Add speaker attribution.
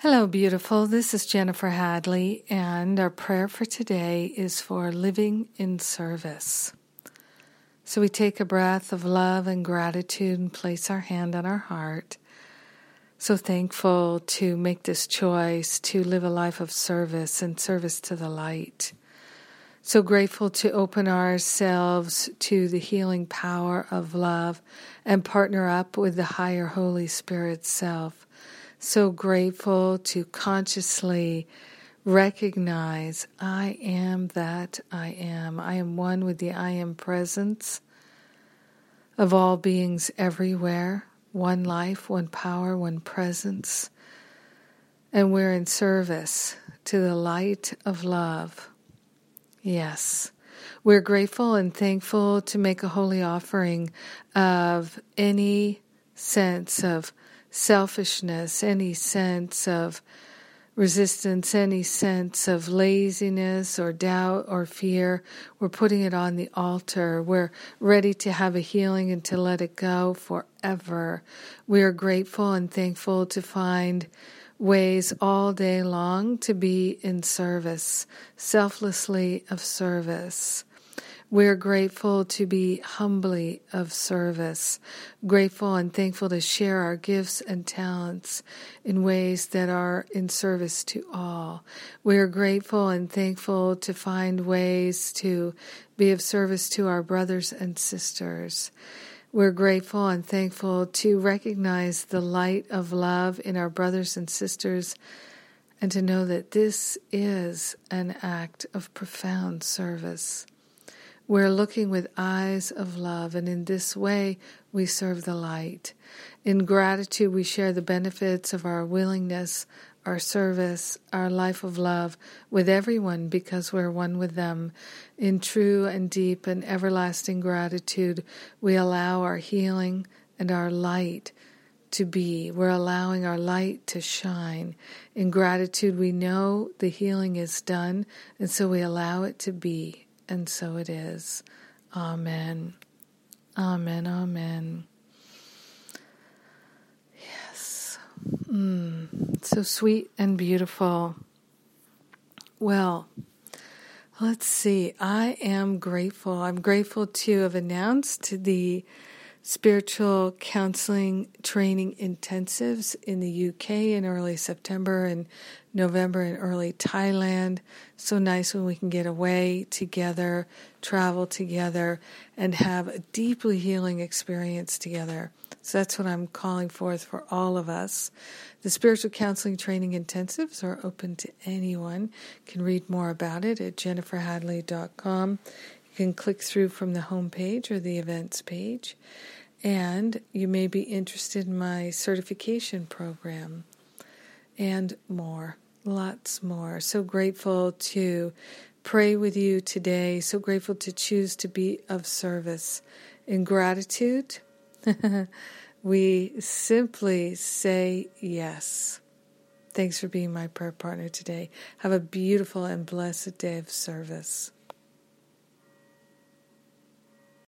Speaker 1: Hello, beautiful. This is Jennifer Hadley, and our prayer for today is for living in service. So we take a breath of love and gratitude and place our hand on our heart. So thankful to make this choice to live a life of service and service to the light. So grateful to open ourselves to the healing power of love and partner up with the higher Holy Spirit self so grateful to consciously recognize I am that I am. I am one with the I am presence of all beings everywhere, one life, one power, one presence. And we're in service to the light of love. Yes. We're grateful and thankful to make a holy offering of any sense of selfishness, any sense of resistance, any sense of laziness or doubt or fear, we're putting it on the altar. We're ready to have a healing and to let it go forever. We are grateful and thankful to find ways all day long to be in service, selflessly of service. We're grateful to be humbly of service, grateful and thankful to share our gifts and talents in ways that are in service to all. We're grateful and thankful to find ways to be of service to our brothers and sisters. We're grateful and thankful to recognize the light of love in our brothers and sisters and to know that this is an act of profound service. We're looking with eyes of love, and in this way we serve the light. In gratitude, we share the benefits of our willingness, our service, our life of love with everyone because we're one with them. In true and deep and everlasting gratitude, we allow our healing and our light to be. We're allowing our light to shine. In gratitude, we know the healing is done, and so we allow it to be and so it is. Amen. Amen. Amen. Yes. Mm, so sweet and beautiful. Well, let's see. I am grateful. I'm grateful to have announced the spiritual counseling training intensives in the UK in early September and November in early Thailand. So nice when we can get away together, travel together, and have a deeply healing experience together. So that's what I'm calling forth for all of us. The spiritual counseling training intensives are open to anyone. You can read more about it at jenniferhadley.com. Can click through from the home page or the events page. And you may be interested in my certification program and more, lots more. So grateful to pray with you today. So grateful to choose to be of service. In gratitude, we simply say yes. Thanks for being my prayer partner today. Have a beautiful and blessed day of service.